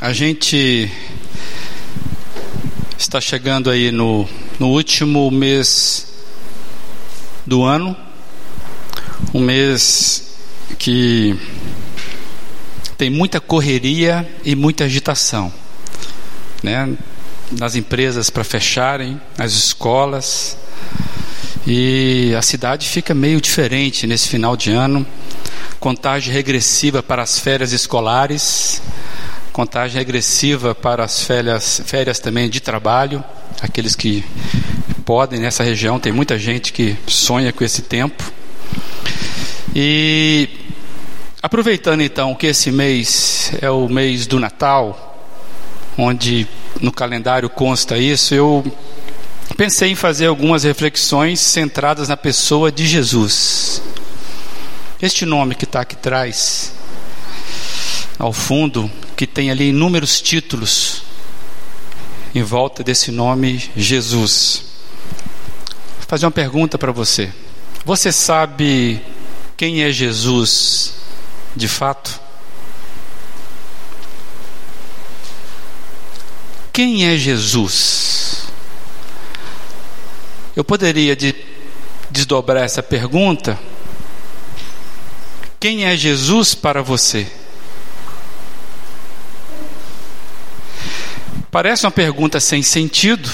A gente está chegando aí no, no último mês do ano, um mês que tem muita correria e muita agitação, né? Nas empresas para fecharem, nas escolas, e a cidade fica meio diferente nesse final de ano. Contagem regressiva para as férias escolares, contagem regressiva para as férias, férias também de trabalho, aqueles que podem nessa região, tem muita gente que sonha com esse tempo. E aproveitando então que esse mês é o mês do Natal, onde no calendário consta isso, eu pensei em fazer algumas reflexões centradas na pessoa de Jesus. Este nome que está aqui atrás, ao fundo, que tem ali inúmeros títulos em volta desse nome Jesus. Vou fazer uma pergunta para você. Você sabe quem é Jesus de fato? Quem é Jesus? Eu poderia de, desdobrar essa pergunta. Quem é Jesus para você? Parece uma pergunta sem sentido,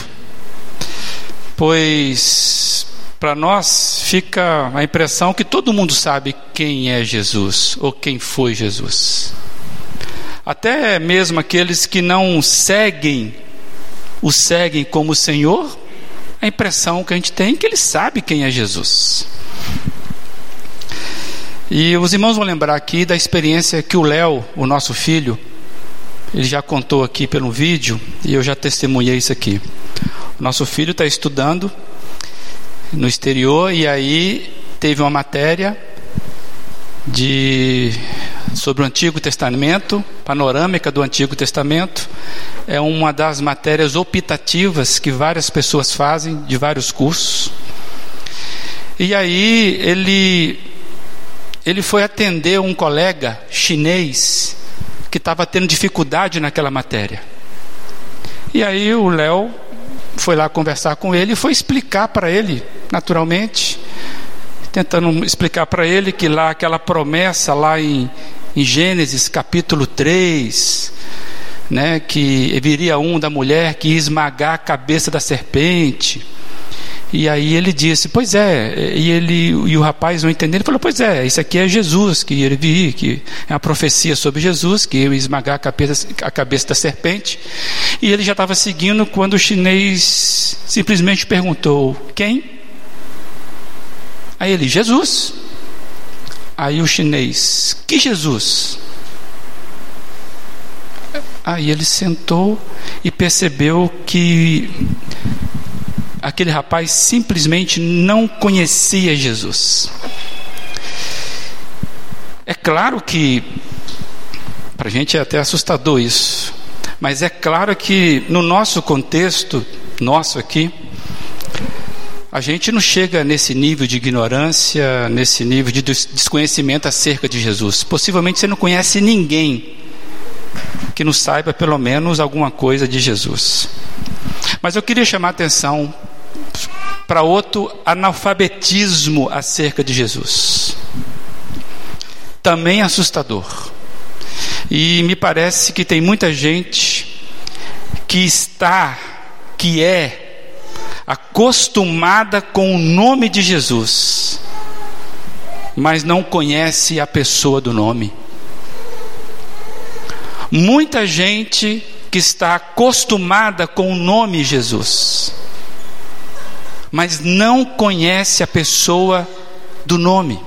pois para nós fica a impressão que todo mundo sabe quem é Jesus ou quem foi Jesus. Até mesmo aqueles que não seguem, o seguem como Senhor, a impressão que a gente tem é que ele sabe quem é Jesus. E os irmãos vão lembrar aqui da experiência que o Léo, o nosso filho, ele já contou aqui pelo vídeo e eu já testemunhei isso aqui. Nosso filho está estudando no exterior e aí teve uma matéria de sobre o Antigo Testamento, panorâmica do Antigo Testamento. É uma das matérias optativas que várias pessoas fazem de vários cursos. E aí ele ele foi atender um colega chinês que estava tendo dificuldade naquela matéria. E aí o Léo foi lá conversar com ele e foi explicar para ele, naturalmente, tentando explicar para ele que lá aquela promessa lá em, em Gênesis capítulo 3, né, que viria um da mulher que ia esmagar a cabeça da serpente. E aí ele disse, pois é, e ele e o rapaz não entendendo, ele falou, pois é, isso aqui é Jesus, que ele vir, que é uma profecia sobre Jesus, que ia esmagar a cabeça, a cabeça da serpente. E ele já estava seguindo quando o chinês simplesmente perguntou, quem? Aí ele, Jesus. Aí o chinês, que Jesus? Aí ele sentou e percebeu que aquele rapaz simplesmente não conhecia Jesus. É claro que, para a gente é até assustador isso, mas é claro que no nosso contexto, nosso aqui, a gente não chega nesse nível de ignorância, nesse nível de desconhecimento acerca de Jesus. Possivelmente você não conhece ninguém que não saiba pelo menos alguma coisa de Jesus. Mas eu queria chamar a atenção para outro analfabetismo acerca de Jesus. Também assustador. E me parece que tem muita gente que está, que é acostumada com o nome de Jesus, mas não conhece a pessoa do nome. Muita gente que está acostumada com o nome Jesus, mas não conhece a pessoa do nome.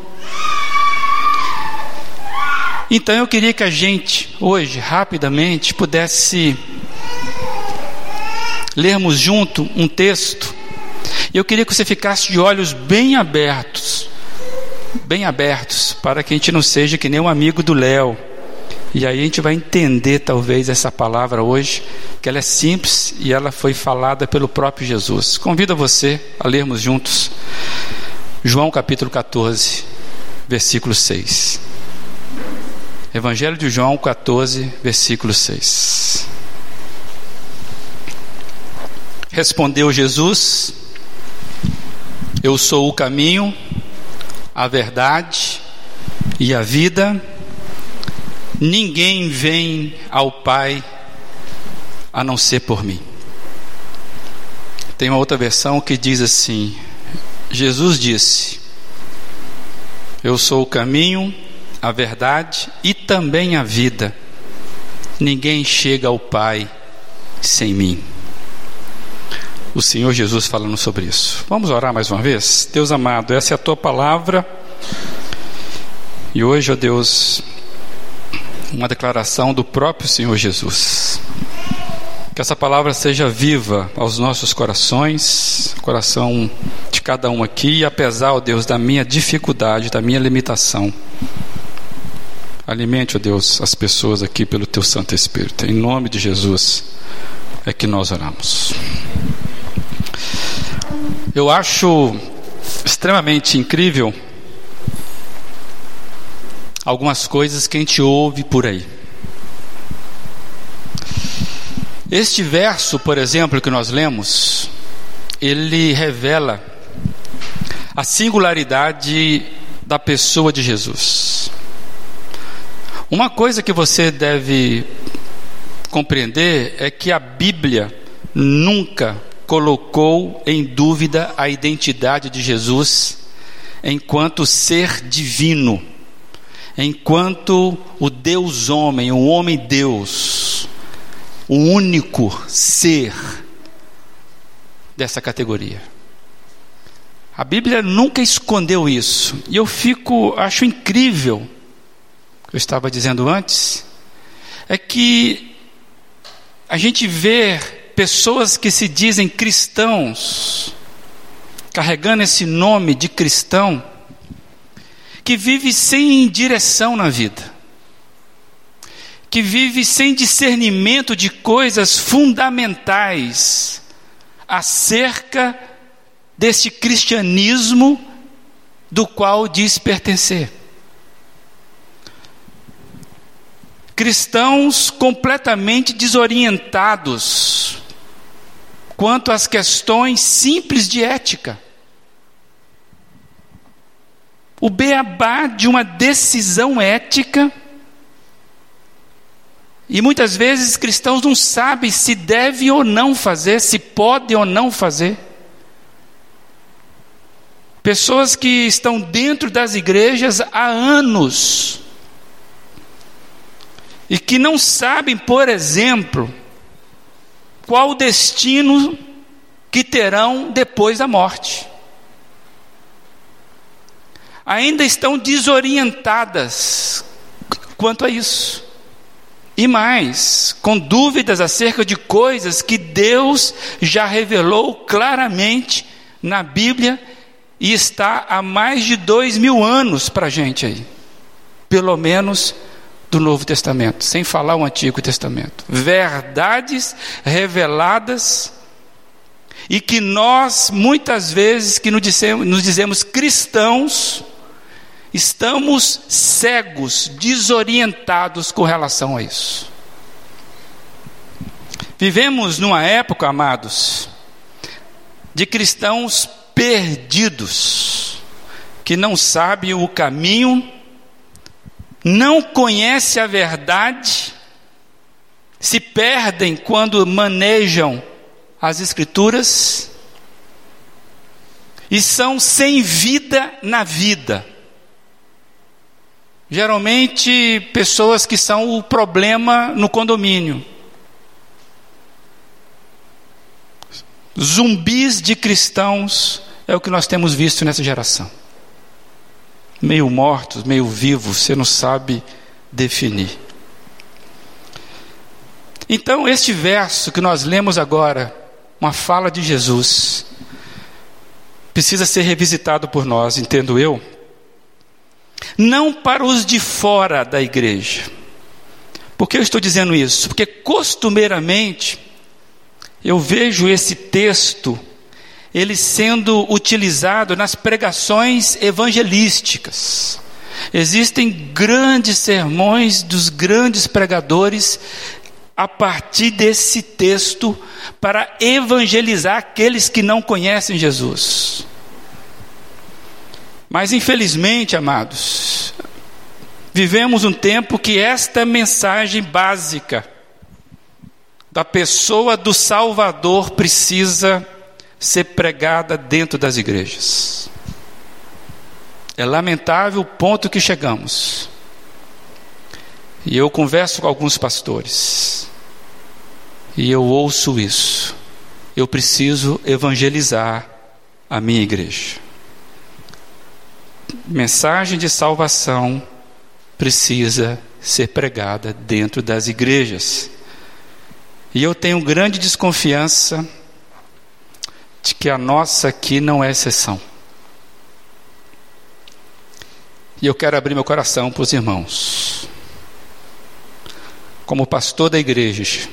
Então eu queria que a gente, hoje, rapidamente, pudesse lermos junto um texto. Eu queria que você ficasse de olhos bem abertos, bem abertos, para que a gente não seja que nem um amigo do Léo e aí a gente vai entender talvez essa palavra hoje, que ela é simples e ela foi falada pelo próprio Jesus. Convido você a lermos juntos João capítulo 14, versículo 6. Evangelho de João 14, versículo 6. Respondeu Jesus: Eu sou o caminho, a verdade e a vida. Ninguém vem ao Pai a não ser por mim. Tem uma outra versão que diz assim: Jesus disse: Eu sou o caminho, a verdade e também a vida. Ninguém chega ao Pai sem mim. O Senhor Jesus falando sobre isso. Vamos orar mais uma vez? Deus amado, essa é a tua palavra. E hoje, ó Deus, uma declaração do próprio Senhor Jesus. Que essa palavra seja viva aos nossos corações, coração de cada um aqui, e apesar, ó Deus, da minha dificuldade, da minha limitação. Alimente, ó Deus, as pessoas aqui pelo teu Santo Espírito. Em nome de Jesus é que nós oramos. Eu acho extremamente incrível algumas coisas que a gente ouve por aí. Este verso, por exemplo, que nós lemos, ele revela a singularidade da pessoa de Jesus. Uma coisa que você deve compreender é que a Bíblia nunca colocou em dúvida a identidade de Jesus enquanto ser divino, enquanto o Deus homem, o homem Deus o único ser dessa categoria. A Bíblia nunca escondeu isso. E eu fico, acho incrível, eu estava dizendo antes, é que a gente vê pessoas que se dizem cristãos, carregando esse nome de cristão, que vive sem direção na vida que vive sem discernimento de coisas fundamentais acerca deste cristianismo do qual diz pertencer. Cristãos completamente desorientados quanto às questões simples de ética. O beabá de uma decisão ética e muitas vezes cristãos não sabem se deve ou não fazer, se pode ou não fazer. Pessoas que estão dentro das igrejas há anos e que não sabem, por exemplo, qual o destino que terão depois da morte. Ainda estão desorientadas quanto a isso. E mais, com dúvidas acerca de coisas que Deus já revelou claramente na Bíblia e está há mais de dois mil anos para a gente aí, pelo menos do Novo Testamento, sem falar o Antigo Testamento. Verdades reveladas e que nós, muitas vezes, que nos dizemos, nos dizemos cristãos, Estamos cegos, desorientados com relação a isso. Vivemos numa época, amados, de cristãos perdidos, que não sabem o caminho, não conhecem a verdade, se perdem quando manejam as Escrituras e são sem vida na vida. Geralmente, pessoas que são o problema no condomínio. Zumbis de cristãos é o que nós temos visto nessa geração. Meio mortos, meio vivos, você não sabe definir. Então, este verso que nós lemos agora, uma fala de Jesus, precisa ser revisitado por nós, entendo eu, não para os de fora da igreja. Por que eu estou dizendo isso? Porque costumeiramente eu vejo esse texto ele sendo utilizado nas pregações evangelísticas, Existem grandes sermões dos grandes pregadores a partir desse texto para evangelizar aqueles que não conhecem Jesus. Mas infelizmente, amados, vivemos um tempo que esta mensagem básica da pessoa do Salvador precisa ser pregada dentro das igrejas. É lamentável o ponto que chegamos. E eu converso com alguns pastores. E eu ouço isso. Eu preciso evangelizar a minha igreja. Mensagem de salvação precisa ser pregada dentro das igrejas. E eu tenho grande desconfiança de que a nossa aqui não é exceção. E eu quero abrir meu coração para os irmãos. Como pastor da igreja,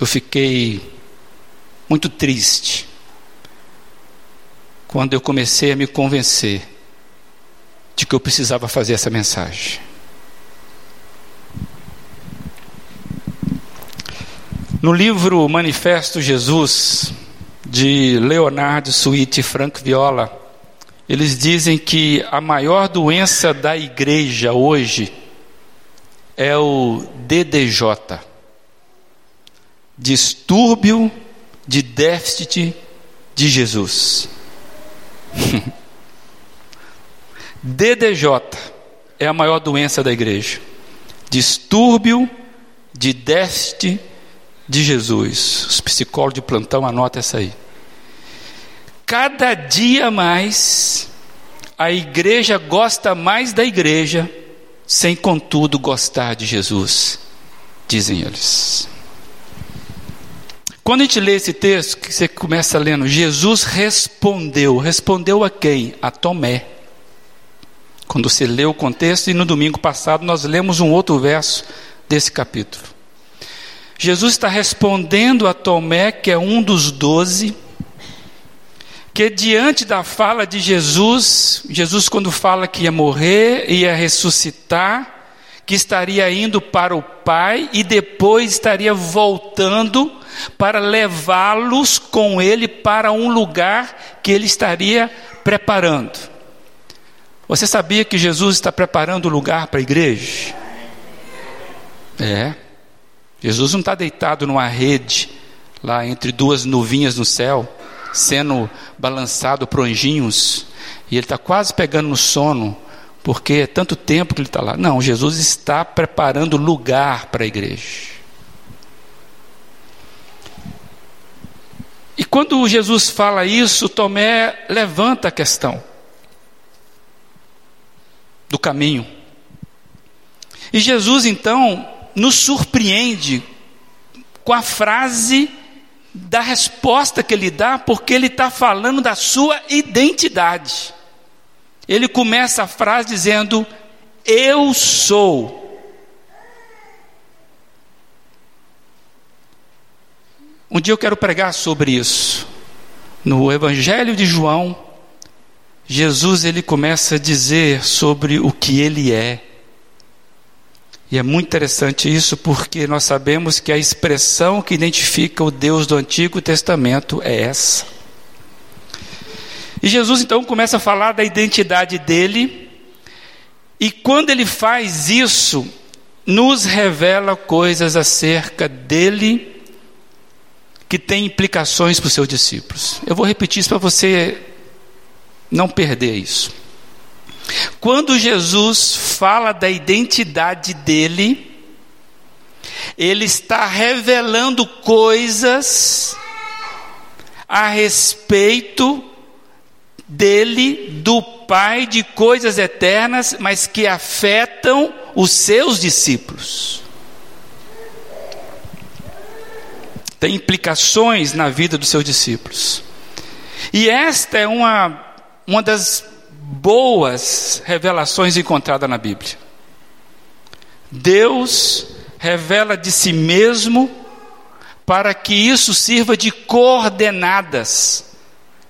eu fiquei muito triste quando eu comecei a me convencer de que eu precisava fazer essa mensagem. No livro Manifesto Jesus, de Leonardo Suíte e Frank Viola, eles dizem que a maior doença da igreja hoje é o DDJ distúrbio de déficit de Jesus. DDJ é a maior doença da igreja. Distúrbio de déficit de Jesus. Os psicólogos de plantão anotam essa aí cada dia mais a igreja gosta mais da igreja, sem contudo gostar de Jesus, dizem eles. Quando a gente lê esse texto, que você começa lendo, Jesus respondeu. Respondeu a quem? A Tomé. Quando você lê o contexto, e no domingo passado nós lemos um outro verso desse capítulo. Jesus está respondendo a Tomé, que é um dos doze, que diante da fala de Jesus, Jesus, quando fala que ia morrer, ia ressuscitar, que estaria indo para o Pai e depois estaria voltando para levá-los com ele para um lugar que ele estaria preparando. Você sabia que Jesus está preparando o lugar para a igreja? É. Jesus não está deitado numa rede lá entre duas nuvinhas no céu sendo balançado por anjinhos, e ele está quase pegando no sono, porque é tanto tempo que ele está lá. Não, Jesus está preparando lugar para a igreja. E quando Jesus fala isso, Tomé levanta a questão do caminho. E Jesus então nos surpreende com a frase da resposta que ele dá, porque ele está falando da sua identidade. Ele começa a frase dizendo: Eu sou. Um dia eu quero pregar sobre isso. No Evangelho de João, Jesus ele começa a dizer sobre o que ele é. E é muito interessante isso porque nós sabemos que a expressão que identifica o Deus do Antigo Testamento é essa. E Jesus então começa a falar da identidade dele, e quando ele faz isso, nos revela coisas acerca dele que tem implicações para os seus discípulos. Eu vou repetir isso para você não perder isso. Quando Jesus fala da identidade dele, ele está revelando coisas a respeito dele, do Pai, de coisas eternas, mas que afetam os seus discípulos. Tem implicações na vida dos seus discípulos. E esta é uma, uma das boas revelações encontradas na Bíblia. Deus revela de si mesmo para que isso sirva de coordenadas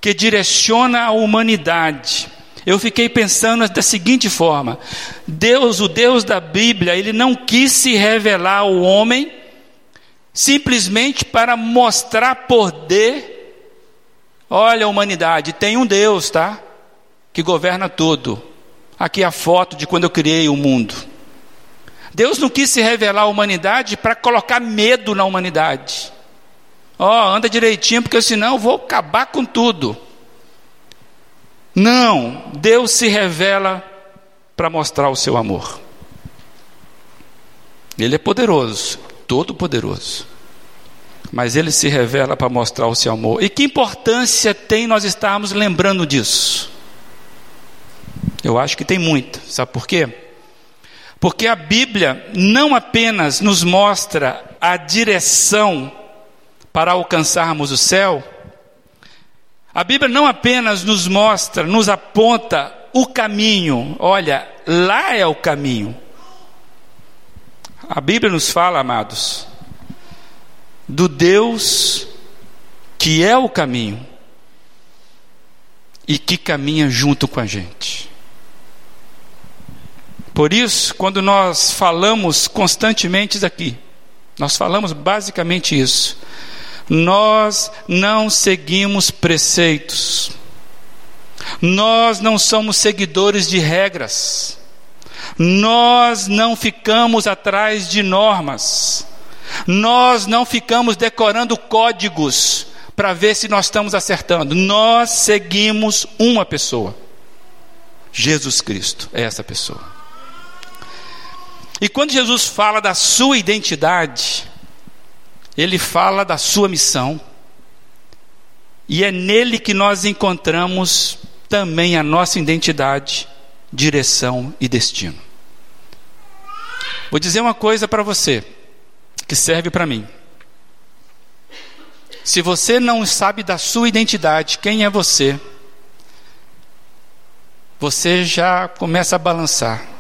que direciona a humanidade eu fiquei pensando da seguinte forma: Deus, o Deus da Bíblia, ele não quis se revelar ao homem simplesmente para mostrar poder. Olha a humanidade, tem um Deus, tá? Que governa tudo. Aqui a foto de quando eu criei o mundo. Deus não quis se revelar à humanidade para colocar medo na humanidade. Ó, oh, anda direitinho, porque senão eu vou acabar com tudo. Não, Deus se revela para mostrar o seu amor. Ele é poderoso, todo poderoso. Mas ele se revela para mostrar o seu amor. E que importância tem nós estarmos lembrando disso? Eu acho que tem muita. Sabe por quê? Porque a Bíblia não apenas nos mostra a direção para alcançarmos o céu, a Bíblia não apenas nos mostra, nos aponta o caminho, olha, lá é o caminho. A Bíblia nos fala, amados, do Deus que é o caminho e que caminha junto com a gente. Por isso, quando nós falamos constantemente aqui, nós falamos basicamente isso. Nós não seguimos preceitos. Nós não somos seguidores de regras. Nós não ficamos atrás de normas. Nós não ficamos decorando códigos para ver se nós estamos acertando. Nós seguimos uma pessoa. Jesus Cristo é essa pessoa. E quando Jesus fala da sua identidade, ele fala da sua missão, e é nele que nós encontramos também a nossa identidade, direção e destino. Vou dizer uma coisa para você, que serve para mim. Se você não sabe da sua identidade, quem é você, você já começa a balançar.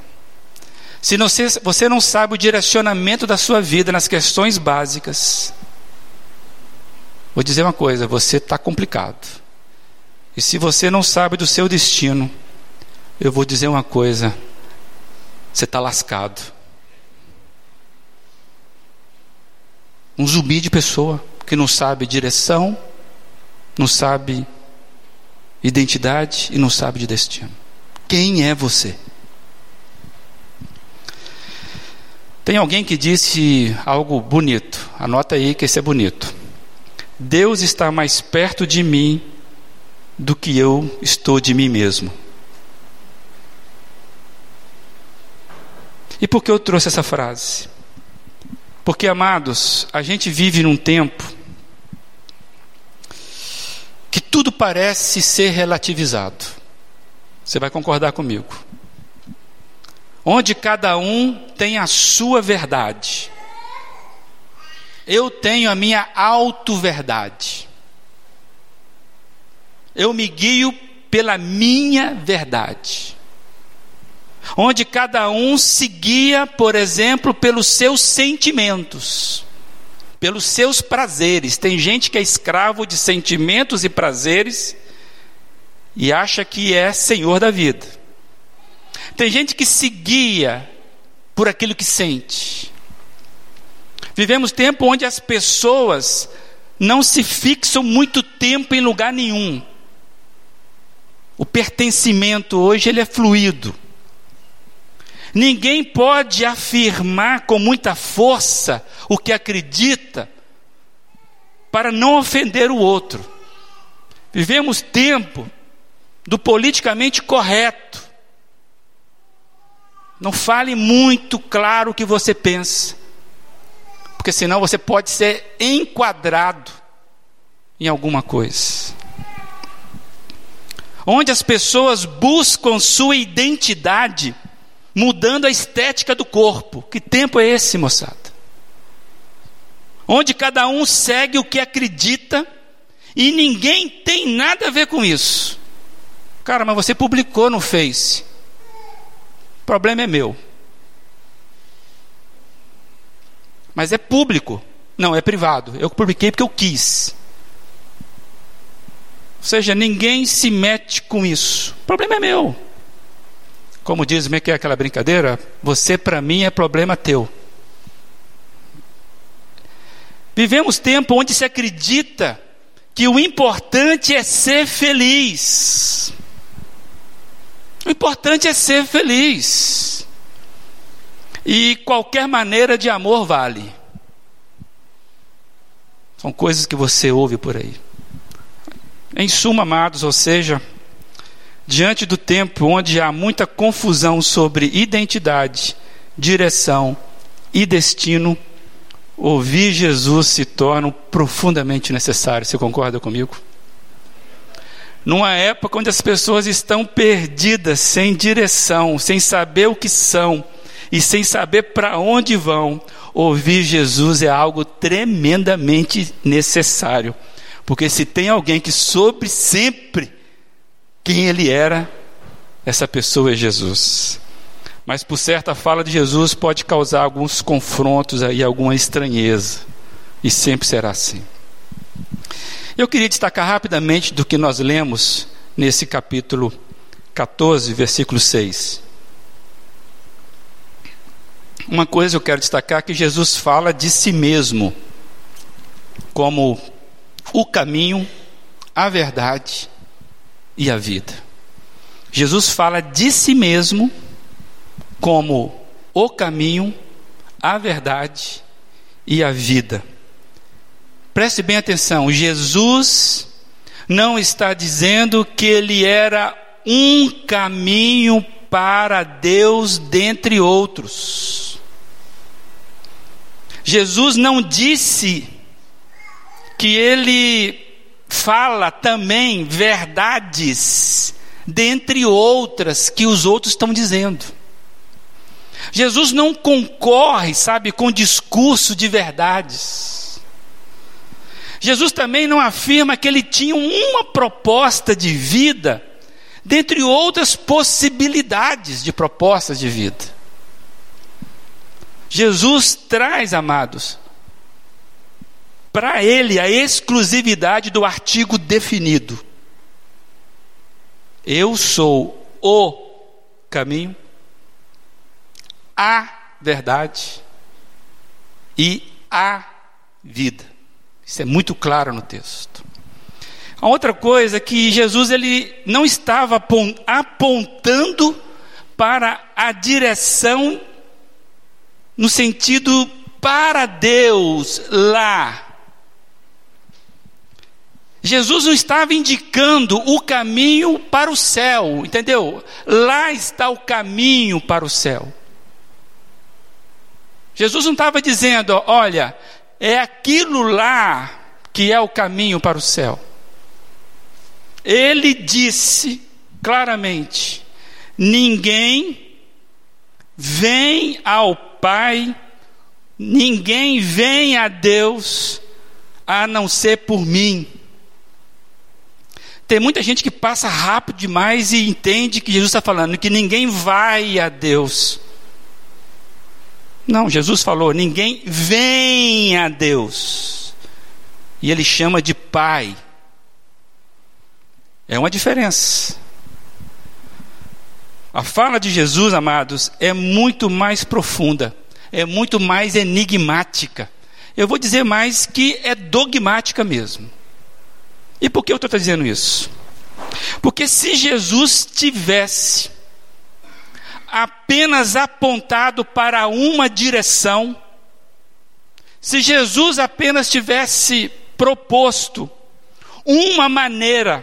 Se você, não sabe o direcionamento da sua vida nas questões básicas, vou dizer uma coisa: você está complicado. E se você não sabe do seu destino, eu vou dizer uma coisa: você está lascado. Um zumbi de pessoa que não sabe direção, não sabe identidade e não sabe de destino. Quem é você? Tem alguém que disse algo bonito, anota aí que esse é bonito. Deus está mais perto de mim do que eu estou de mim mesmo. E por que eu trouxe essa frase? Porque, amados, a gente vive num tempo que tudo parece ser relativizado. Você vai concordar comigo onde cada um tem a sua verdade. Eu tenho a minha auto-verdade. Eu me guio pela minha verdade. Onde cada um se guia, por exemplo, pelos seus sentimentos, pelos seus prazeres. Tem gente que é escravo de sentimentos e prazeres e acha que é senhor da vida. Tem gente que se guia por aquilo que sente. Vivemos tempo onde as pessoas não se fixam muito tempo em lugar nenhum. O pertencimento hoje ele é fluido. Ninguém pode afirmar com muita força o que acredita para não ofender o outro. Vivemos tempo do politicamente correto. Não fale muito claro o que você pensa, porque senão você pode ser enquadrado em alguma coisa. Onde as pessoas buscam sua identidade, mudando a estética do corpo. Que tempo é esse, moçada? Onde cada um segue o que acredita e ninguém tem nada a ver com isso. Cara, mas você publicou no Face. O problema é meu. Mas é público. Não, é privado. Eu publiquei porque eu quis. Ou seja, ninguém se mete com isso. O problema é meu. Como diz, como é que é aquela brincadeira? Você para mim é problema teu. Vivemos tempo onde se acredita que o importante é ser feliz. O importante é ser feliz. E qualquer maneira de amor vale. São coisas que você ouve por aí. Em suma, amados, ou seja, diante do tempo onde há muita confusão sobre identidade, direção e destino, ouvir Jesus se torna profundamente necessário. Você concorda comigo? Numa época onde as pessoas estão perdidas, sem direção, sem saber o que são e sem saber para onde vão, ouvir Jesus é algo tremendamente necessário. Porque se tem alguém que soube sempre quem ele era, essa pessoa é Jesus. Mas por certa fala de Jesus pode causar alguns confrontos aí, alguma estranheza. E sempre será assim. Eu queria destacar rapidamente do que nós lemos nesse capítulo 14, versículo 6. Uma coisa eu quero destacar que Jesus fala de si mesmo como o caminho, a verdade e a vida. Jesus fala de si mesmo como o caminho, a verdade e a vida. Preste bem atenção, Jesus não está dizendo que ele era um caminho para Deus dentre outros. Jesus não disse que ele fala também verdades dentre outras que os outros estão dizendo. Jesus não concorre, sabe, com discurso de verdades. Jesus também não afirma que ele tinha uma proposta de vida, dentre outras possibilidades de propostas de vida. Jesus traz, amados, para ele a exclusividade do artigo definido. Eu sou o caminho, a verdade e a vida. Isso é muito claro no texto. A outra coisa é que Jesus ele não estava apontando para a direção no sentido para Deus lá. Jesus não estava indicando o caminho para o céu, entendeu? Lá está o caminho para o céu. Jesus não estava dizendo, olha, é aquilo lá que é o caminho para o céu. Ele disse claramente: ninguém vem ao Pai, ninguém vem a Deus a não ser por mim. Tem muita gente que passa rápido demais e entende que Jesus está falando que ninguém vai a Deus não, Jesus falou: ninguém vem a Deus. E ele chama de Pai. É uma diferença. A fala de Jesus, amados, é muito mais profunda, é muito mais enigmática. Eu vou dizer mais que é dogmática mesmo. E por que eu estou dizendo isso? Porque se Jesus tivesse apenas apontado para uma direção, se Jesus apenas tivesse proposto uma maneira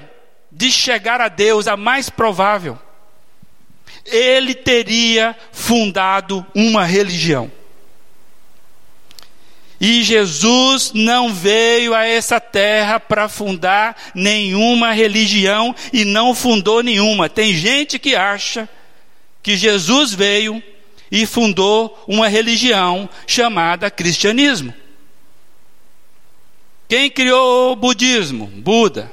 de chegar a Deus, a mais provável, ele teria fundado uma religião. E Jesus não veio a essa terra para fundar nenhuma religião e não fundou nenhuma. Tem gente que acha que Jesus veio e fundou uma religião chamada cristianismo. Quem criou o budismo? Buda.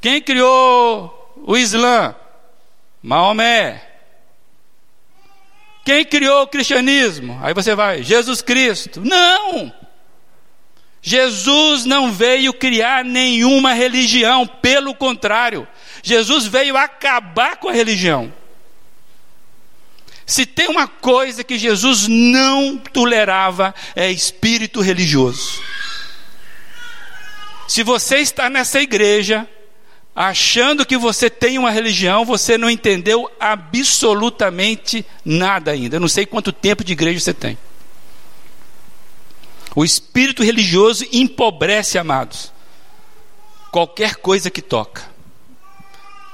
Quem criou o Islã? Maomé. Quem criou o cristianismo? Aí você vai, Jesus Cristo. Não! Jesus não veio criar nenhuma religião, pelo contrário, Jesus veio acabar com a religião. Se tem uma coisa que Jesus não tolerava, é espírito religioso. Se você está nessa igreja, achando que você tem uma religião, você não entendeu absolutamente nada ainda. Eu não sei quanto tempo de igreja você tem. O espírito religioso empobrece, amados, qualquer coisa que toca.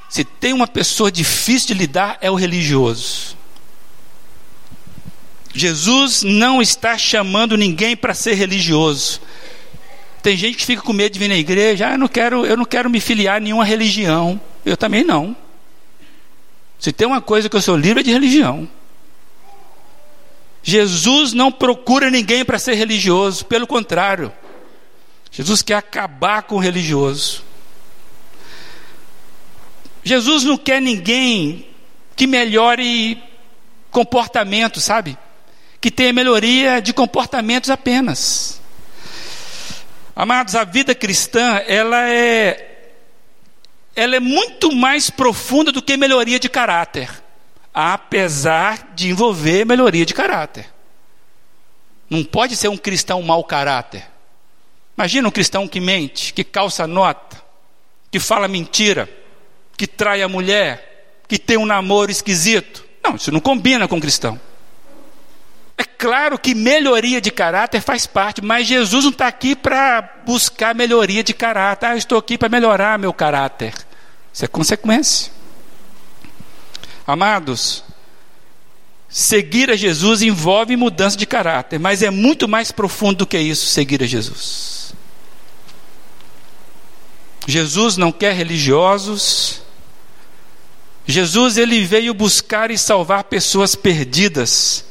Se tem uma pessoa difícil de lidar, é o religioso. Jesus não está chamando ninguém para ser religioso. Tem gente que fica com medo de vir na igreja, ah, eu não quero, eu não quero me filiar a nenhuma religião. Eu também não. Se tem uma coisa que eu sou livre é de religião. Jesus não procura ninguém para ser religioso, pelo contrário. Jesus quer acabar com o religioso. Jesus não quer ninguém que melhore comportamento, sabe? Que tenha melhoria de comportamentos apenas. Amados, a vida cristã, ela é ela é muito mais profunda do que melhoria de caráter apesar de envolver melhoria de caráter. Não pode ser um cristão mau caráter. Imagina um cristão que mente, que calça nota, que fala mentira, que trai a mulher, que tem um namoro esquisito. Não, isso não combina com um cristão. É claro que melhoria de caráter faz parte, mas Jesus não está aqui para buscar melhoria de caráter. Ah, estou aqui para melhorar meu caráter. Isso é consequência. Amados, seguir a Jesus envolve mudança de caráter, mas é muito mais profundo do que isso, seguir a Jesus. Jesus não quer religiosos. Jesus ele veio buscar e salvar pessoas perdidas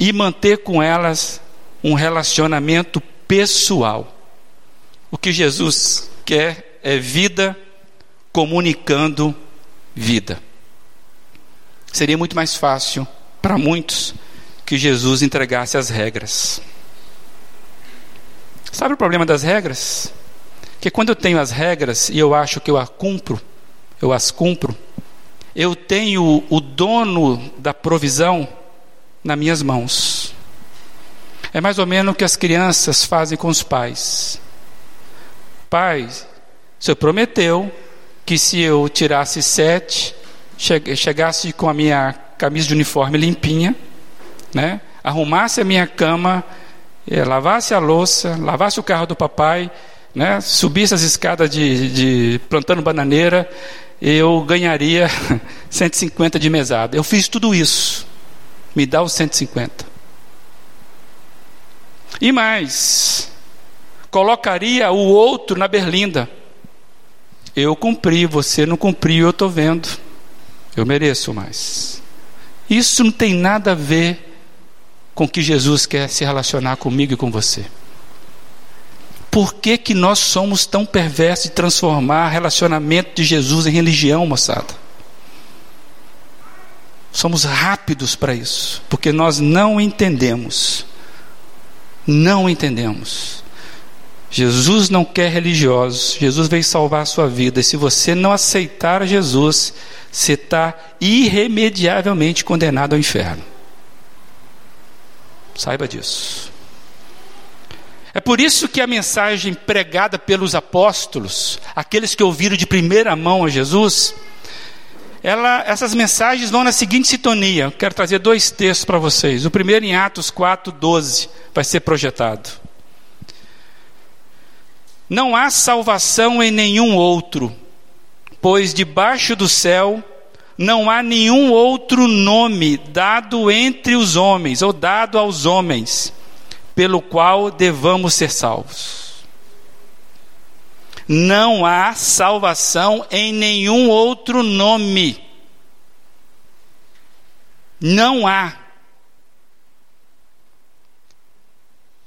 e manter com elas um relacionamento pessoal. O que Jesus quer é vida comunicando vida. Seria muito mais fácil para muitos que Jesus entregasse as regras. Sabe o problema das regras? Que quando eu tenho as regras e eu acho que eu as cumpro, eu as cumpro, eu tenho o dono da provisão nas minhas mãos. É mais ou menos o que as crianças fazem com os pais. Pai, senhor prometeu que se eu tirasse sete, chegasse com a minha camisa de uniforme limpinha, né? arrumasse a minha cama, eh, lavasse a louça, lavasse o carro do papai, né? subisse as escadas de, de plantando bananeira, eu ganharia 150 de mesada. Eu fiz tudo isso. Me dá os 150. E mais, colocaria o outro na berlinda. Eu cumpri, você não cumpriu, eu estou vendo. Eu mereço mais. Isso não tem nada a ver com que Jesus quer se relacionar comigo e com você. Por que, que nós somos tão perversos de transformar relacionamento de Jesus em religião, moçada? Somos rápidos para isso, porque nós não entendemos. Não entendemos. Jesus não quer religiosos, Jesus veio salvar a sua vida. E se você não aceitar Jesus, você está irremediavelmente condenado ao inferno. Saiba disso. É por isso que a mensagem pregada pelos apóstolos, aqueles que ouviram de primeira mão a Jesus, ela, essas mensagens vão na seguinte sintonia. Eu quero trazer dois textos para vocês. O primeiro em Atos 4, 12, vai ser projetado. Não há salvação em nenhum outro pois debaixo do céu não há nenhum outro nome dado entre os homens, ou dado aos homens, pelo qual devamos ser salvos. Não há salvação em nenhum outro nome. Não há.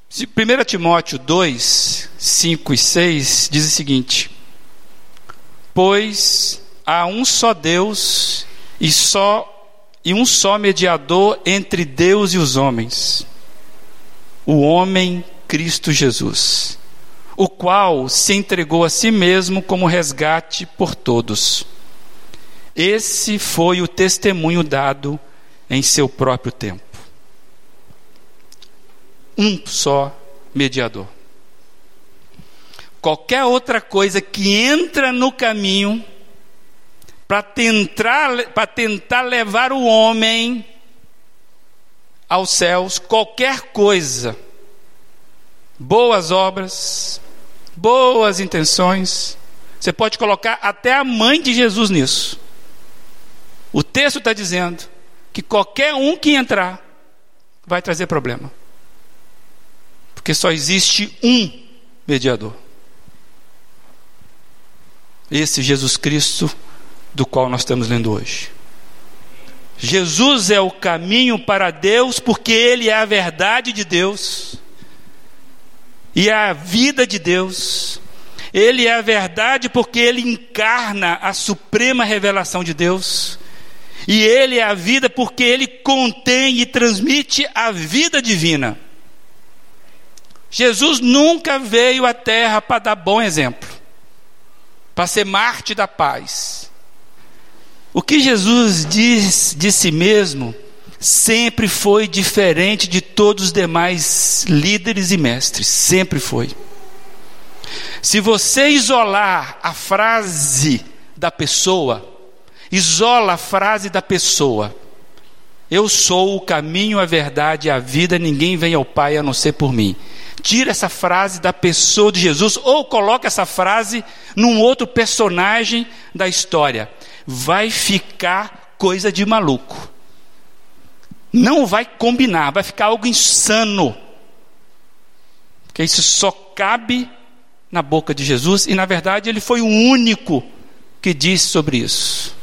1 Timóteo 2, 5 e 6 diz o seguinte: pois há um só Deus e só e um só mediador entre Deus e os homens, o homem Cristo Jesus, o qual se entregou a si mesmo como resgate por todos. Esse foi o testemunho dado em seu próprio tempo. Um só mediador. Qualquer outra coisa que entra no caminho para tentar, tentar levar o homem aos céus, qualquer coisa, boas obras, boas intenções, você pode colocar até a mãe de Jesus nisso. O texto está dizendo que qualquer um que entrar vai trazer problema. Porque só existe um mediador. Esse Jesus Cristo do qual nós estamos lendo hoje. Jesus é o caminho para Deus, porque Ele é a verdade de Deus e é a vida de Deus. Ele é a verdade porque Ele encarna a suprema revelação de Deus. E Ele é a vida porque Ele contém e transmite a vida divina. Jesus nunca veio à terra para dar bom exemplo, para ser Marte da paz. O que Jesus diz de si mesmo sempre foi diferente de todos os demais líderes e mestres, sempre foi. Se você isolar a frase da pessoa, isola a frase da pessoa, eu sou o caminho, a verdade e a vida, ninguém vem ao Pai a não ser por mim. Tira essa frase da pessoa de Jesus ou coloca essa frase num outro personagem da história. Vai ficar coisa de maluco. Não vai combinar, vai ficar algo insano. Porque isso só cabe na boca de Jesus e na verdade ele foi o único que disse sobre isso.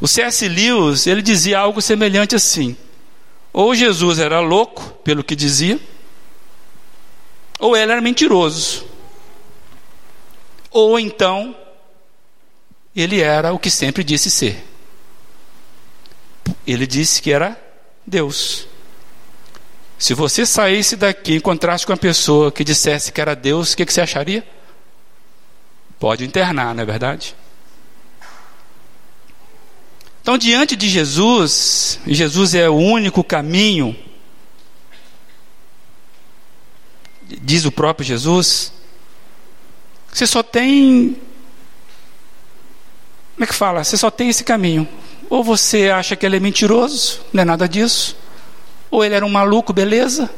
O C.S. Lewis, ele dizia algo semelhante assim: ou Jesus era louco, pelo que dizia, ou ele era mentiroso. Ou então ele era o que sempre disse ser. Ele disse que era Deus. Se você saísse daqui e encontrasse com uma pessoa que dissesse que era Deus, o que, que você acharia? Pode internar, não é verdade? Então, diante de Jesus, Jesus é o único caminho, diz o próprio Jesus, você só tem. Como é que fala? Você só tem esse caminho. Ou você acha que ele é mentiroso, não é nada disso. Ou ele era um maluco, beleza.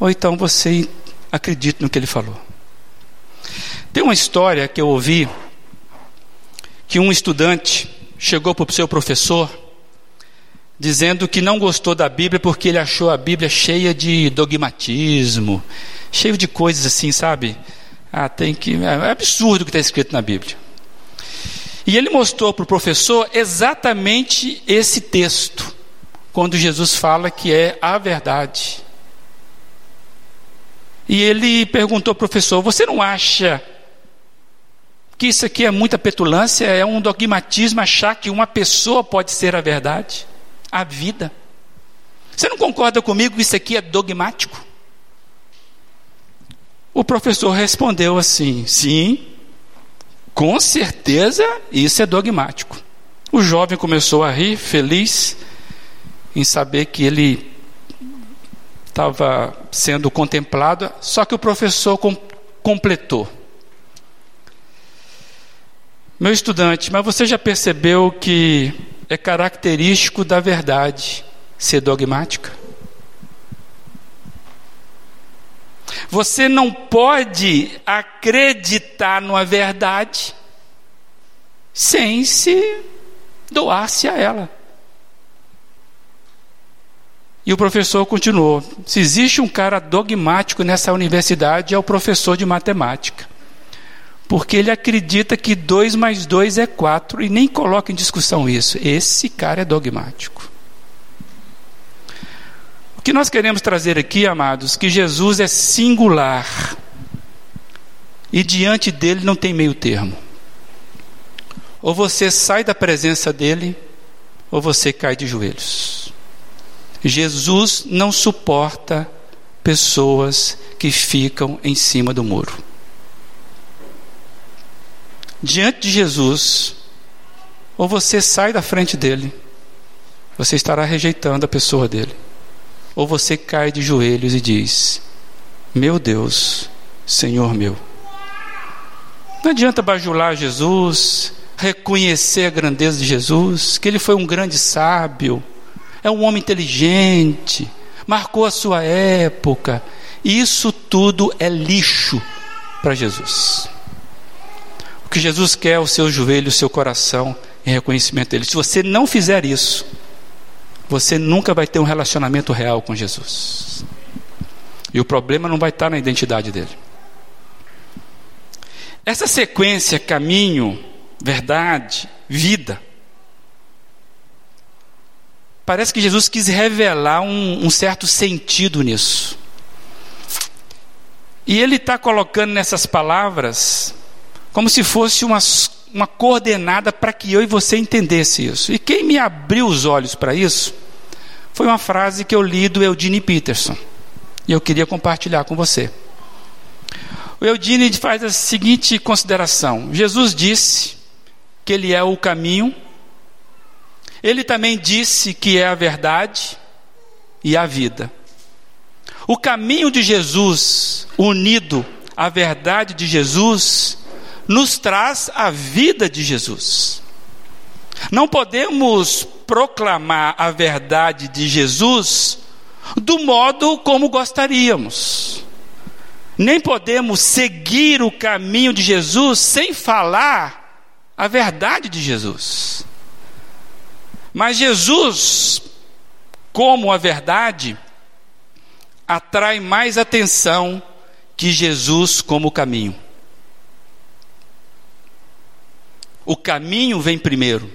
Ou então você acredita no que ele falou. Tem uma história que eu ouvi que um estudante chegou para o seu professor dizendo que não gostou da Bíblia porque ele achou a Bíblia cheia de dogmatismo, cheio de coisas assim, sabe? Ah, tem que. É absurdo o que está escrito na Bíblia. E ele mostrou para o professor exatamente esse texto, quando Jesus fala que é a verdade. E ele perguntou ao professor: Você não acha que isso aqui é muita petulância, é um dogmatismo achar que uma pessoa pode ser a verdade, a vida. Você não concorda comigo que isso aqui é dogmático? O professor respondeu assim: sim, com certeza isso é dogmático. O jovem começou a rir, feliz em saber que ele estava sendo contemplado, só que o professor com, completou. Meu estudante, mas você já percebeu que é característico da verdade ser dogmática? Você não pode acreditar numa verdade sem se doar-se a ela. E o professor continuou: se existe um cara dogmático nessa universidade, é o professor de matemática porque ele acredita que 2 mais 2 é 4 e nem coloca em discussão isso. Esse cara é dogmático. Que nós queremos trazer aqui, amados, que Jesus é singular e diante dele não tem meio termo. Ou você sai da presença dele, ou você cai de joelhos. Jesus não suporta pessoas que ficam em cima do muro. Diante de Jesus, ou você sai da frente dele, você estará rejeitando a pessoa dele, ou você cai de joelhos e diz: Meu Deus, Senhor meu. Não adianta bajular Jesus, reconhecer a grandeza de Jesus, que ele foi um grande sábio, é um homem inteligente, marcou a sua época. Isso tudo é lixo para Jesus. O que Jesus quer é o seu joelho, o seu coração em reconhecimento dele. Se você não fizer isso, você nunca vai ter um relacionamento real com Jesus. E o problema não vai estar na identidade dele. Essa sequência caminho, verdade, vida. Parece que Jesus quis revelar um, um certo sentido nisso. E ele está colocando nessas palavras como se fosse uma, uma coordenada para que eu e você entendesse isso. E quem me abriu os olhos para isso foi uma frase que eu li do Eudine Peterson. E eu queria compartilhar com você. O Eudine faz a seguinte consideração: Jesus disse que Ele é o caminho, Ele também disse que é a verdade e a vida. O caminho de Jesus, unido à verdade de Jesus, nos traz a vida de Jesus. Não podemos proclamar a verdade de Jesus do modo como gostaríamos. Nem podemos seguir o caminho de Jesus sem falar a verdade de Jesus. Mas Jesus, como a verdade, atrai mais atenção que Jesus como caminho. O caminho vem primeiro.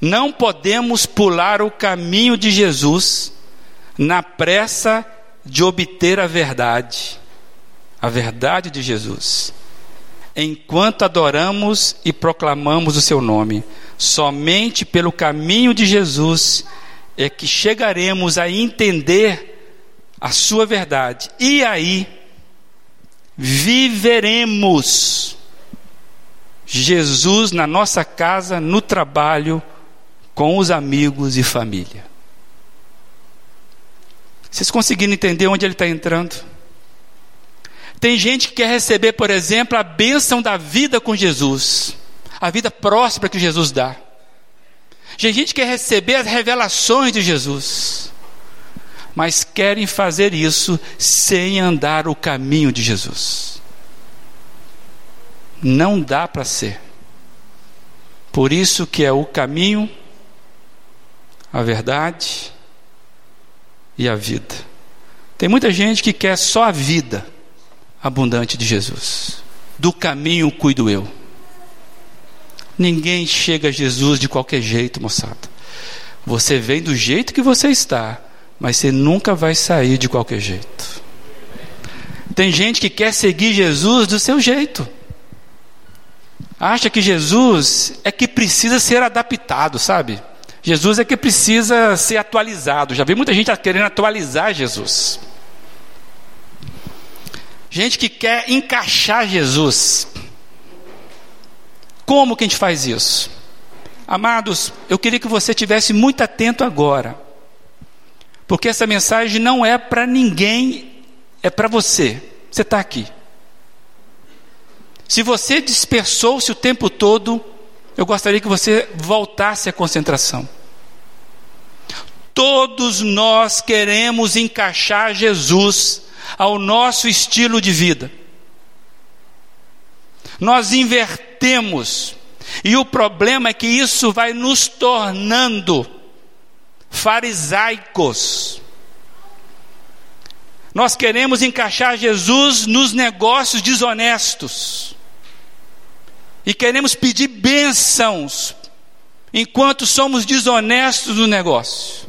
Não podemos pular o caminho de Jesus na pressa de obter a verdade, a verdade de Jesus. Enquanto adoramos e proclamamos o seu nome, somente pelo caminho de Jesus é que chegaremos a entender a sua verdade. E aí viveremos Jesus na nossa casa, no trabalho, com os amigos e família. Vocês conseguiram entender onde ele está entrando? Tem gente que quer receber, por exemplo, a bênção da vida com Jesus, a vida próspera que Jesus dá. Tem gente que quer receber as revelações de Jesus, mas querem fazer isso sem andar o caminho de Jesus. Não dá para ser. Por isso que é o caminho, a verdade e a vida. Tem muita gente que quer só a vida abundante de Jesus. Do caminho cuido eu. Ninguém chega a Jesus de qualquer jeito, moçada. Você vem do jeito que você está, mas você nunca vai sair de qualquer jeito. Tem gente que quer seguir Jesus do seu jeito. Acha que Jesus é que precisa ser adaptado, sabe? Jesus é que precisa ser atualizado. Já vi muita gente querendo atualizar Jesus. Gente que quer encaixar Jesus. Como que a gente faz isso? Amados, eu queria que você tivesse muito atento agora. Porque essa mensagem não é para ninguém, é para você. Você está aqui. Se você dispersou-se o tempo todo, eu gostaria que você voltasse à concentração. Todos nós queremos encaixar Jesus ao nosso estilo de vida. Nós invertemos, e o problema é que isso vai nos tornando farisaicos. Nós queremos encaixar Jesus nos negócios desonestos. E queremos pedir bênçãos enquanto somos desonestos no negócio.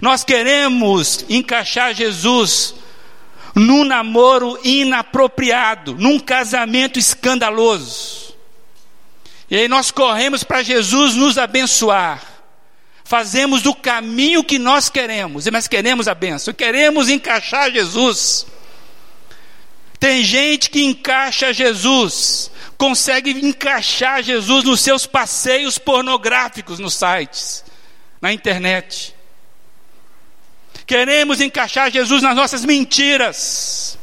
Nós queremos encaixar Jesus num namoro inapropriado, num casamento escandaloso. E aí nós corremos para Jesus nos abençoar. fazemos do caminho que nós queremos, mas queremos a benção, queremos encaixar Jesus. Tem gente que encaixa Jesus, consegue encaixar Jesus nos seus passeios pornográficos nos sites, na internet. Queremos encaixar Jesus nas nossas mentiras,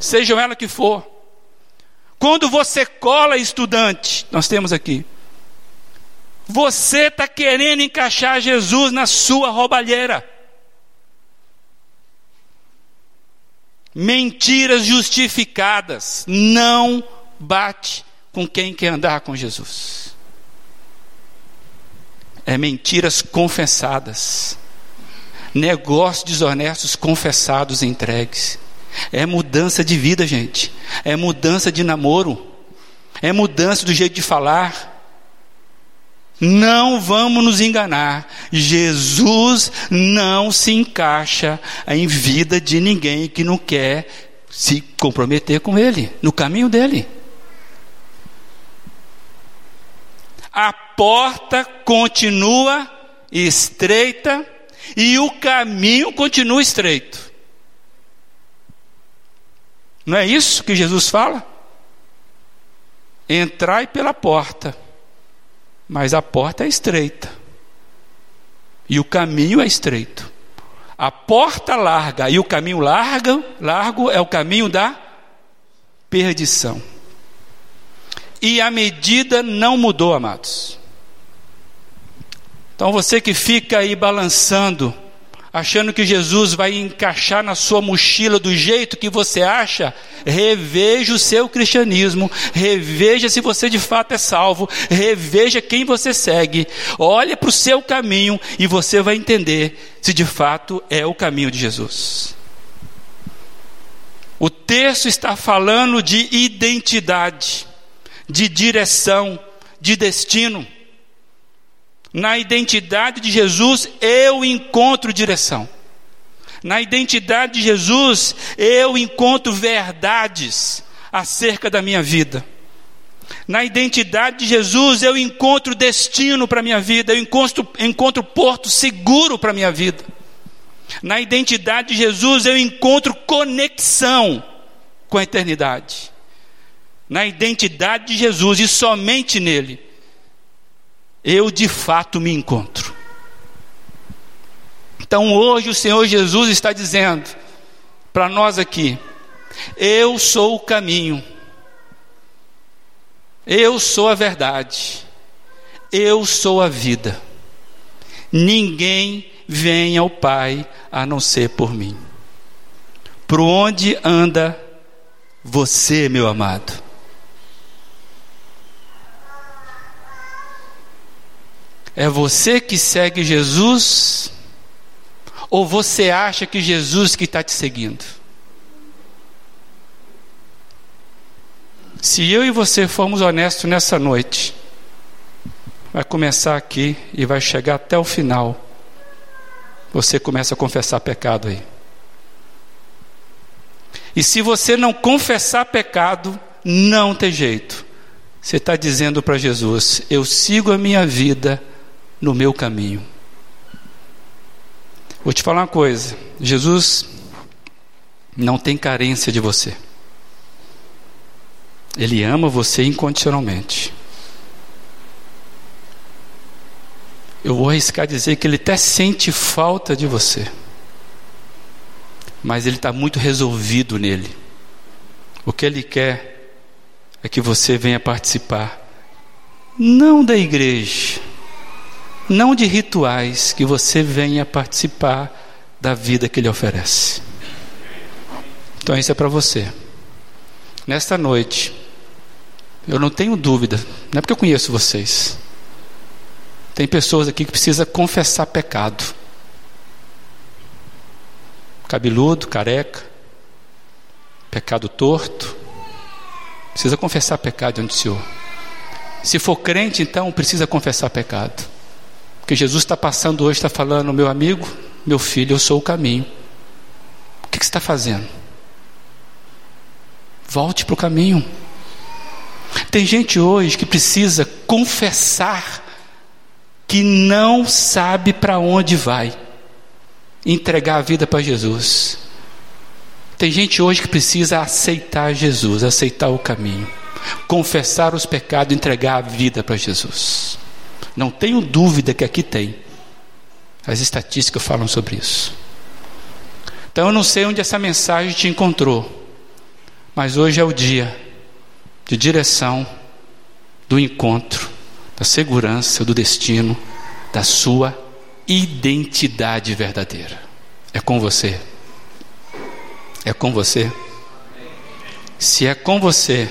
sejam elas que for. Quando você cola estudante, nós temos aqui, você está querendo encaixar Jesus na sua roubalheira. Mentiras justificadas não bate com quem quer andar com Jesus. É mentiras confessadas. Negócios desonestos confessados e entregues. É mudança de vida, gente. É mudança de namoro. É mudança do jeito de falar. Não vamos nos enganar. Jesus não se encaixa em vida de ninguém que não quer se comprometer com Ele, no caminho dele. A porta continua estreita e o caminho continua estreito. Não é isso que Jesus fala? Entrai pela porta mas a porta é estreita e o caminho é estreito. A porta larga e o caminho largo, largo é o caminho da perdição. E a medida não mudou, amados. Então você que fica aí balançando, achando que Jesus vai encaixar na sua mochila do jeito que você acha, reveja o seu cristianismo, reveja se você de fato é salvo, reveja quem você segue, olhe para o seu caminho e você vai entender se de fato é o caminho de Jesus. O texto está falando de identidade, de direção, de destino. Na identidade de Jesus, eu encontro direção. Na identidade de Jesus, eu encontro verdades acerca da minha vida. Na identidade de Jesus, eu encontro destino para a minha vida, eu encontro, encontro porto seguro para a minha vida. Na identidade de Jesus, eu encontro conexão com a eternidade. Na identidade de Jesus e somente nele, eu de fato me encontro. Então hoje o Senhor Jesus está dizendo para nós aqui: eu sou o caminho, eu sou a verdade, eu sou a vida. Ninguém vem ao Pai a não ser por mim. Por onde anda você, meu amado? É você que segue Jesus? Ou você acha que Jesus que está te seguindo? Se eu e você formos honestos nessa noite, vai começar aqui e vai chegar até o final. Você começa a confessar pecado aí. E se você não confessar pecado, não tem jeito. Você está dizendo para Jesus: Eu sigo a minha vida no meu caminho. Vou te falar uma coisa: Jesus não tem carência de você. Ele ama você incondicionalmente. Eu vou arriscar dizer que ele até sente falta de você. Mas ele está muito resolvido nele. O que ele quer é que você venha participar, não da igreja, não de rituais, que você venha participar da vida que Ele oferece. Então, isso é para você. Nesta noite, eu não tenho dúvida, não é porque eu conheço vocês. Tem pessoas aqui que precisam confessar pecado. Cabeludo, careca, pecado torto. Precisa confessar pecado diante do Senhor. Se for crente, então precisa confessar pecado que Jesus está passando hoje, está falando, meu amigo, meu filho, eu sou o caminho. O que, que você está fazendo? Volte para o caminho. Tem gente hoje que precisa confessar que não sabe para onde vai entregar a vida para Jesus. Tem gente hoje que precisa aceitar Jesus, aceitar o caminho, confessar os pecados, entregar a vida para Jesus. Não tenho dúvida que aqui tem. As estatísticas falam sobre isso. Então eu não sei onde essa mensagem te encontrou, mas hoje é o dia de direção, do encontro, da segurança, do destino, da sua identidade verdadeira. É com você. É com você. Se é com você,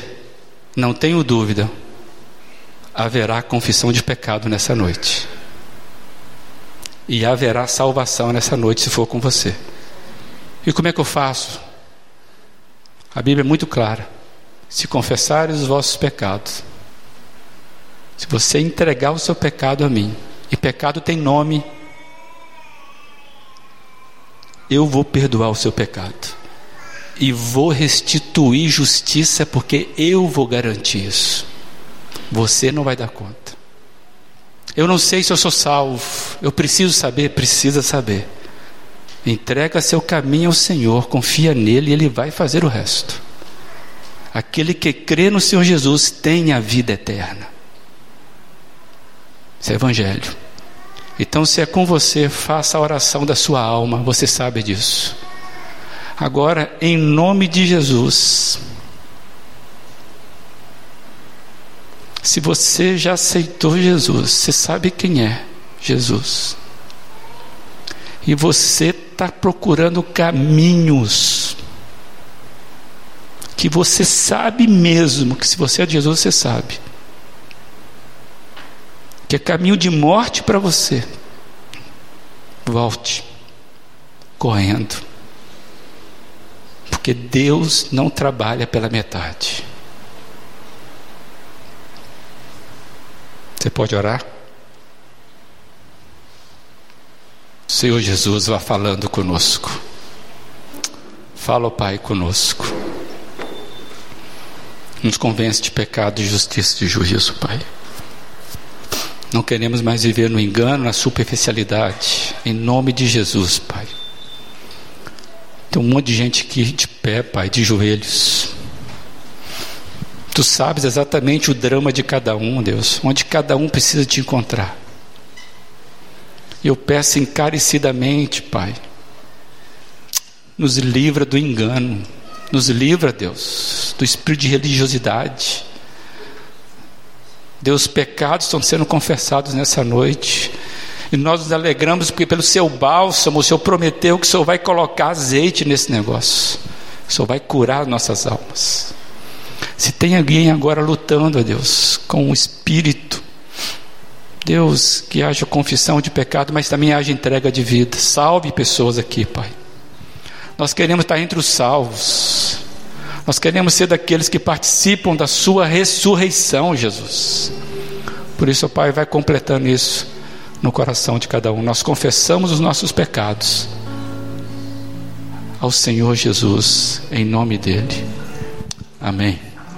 não tenho dúvida, haverá confissão de pecado nessa noite. E haverá salvação nessa noite se for com você. E como é que eu faço? A Bíblia é muito clara. Se confessares os vossos pecados, se você entregar o seu pecado a mim, e pecado tem nome, eu vou perdoar o seu pecado e vou restituir justiça porque eu vou garantir isso. Você não vai dar conta. Eu não sei se eu sou salvo. Eu preciso saber, precisa saber. Entrega seu caminho ao Senhor, confia nele e ele vai fazer o resto. Aquele que crê no Senhor Jesus tem a vida eterna. Isso é evangelho. Então, se é com você, faça a oração da sua alma, você sabe disso. Agora, em nome de Jesus, se você já aceitou Jesus, você sabe quem é Jesus, e você está procurando caminhos, que você sabe mesmo, que se você é de Jesus, você sabe, que é caminho de morte para você, volte, correndo. Porque Deus não trabalha pela metade. Você pode orar? Senhor Jesus, vá falando conosco. Fala, Pai, conosco. Nos convence de pecado, de justiça e de juízo, Pai. Não queremos mais viver no engano, na superficialidade. Em nome de Jesus, Pai. Tem um monte de gente aqui de pé, Pai, de joelhos. Tu sabes exatamente o drama de cada um, Deus, onde cada um precisa te encontrar. Eu peço encarecidamente, Pai, nos livra do engano, nos livra, Deus, do espírito de religiosidade. Deus, pecados estão sendo confessados nessa noite. E nós nos alegramos porque pelo seu bálsamo o Senhor prometeu que o Senhor vai colocar azeite nesse negócio. O Senhor vai curar nossas almas. Se tem alguém agora lutando, a Deus, com o espírito, Deus, que haja confissão de pecado, mas também haja entrega de vida. Salve pessoas aqui, Pai. Nós queremos estar entre os salvos. Nós queremos ser daqueles que participam da Sua ressurreição, Jesus. Por isso, Pai, vai completando isso no coração de cada um. Nós confessamos os nossos pecados ao Senhor Jesus, em nome dEle. Amém.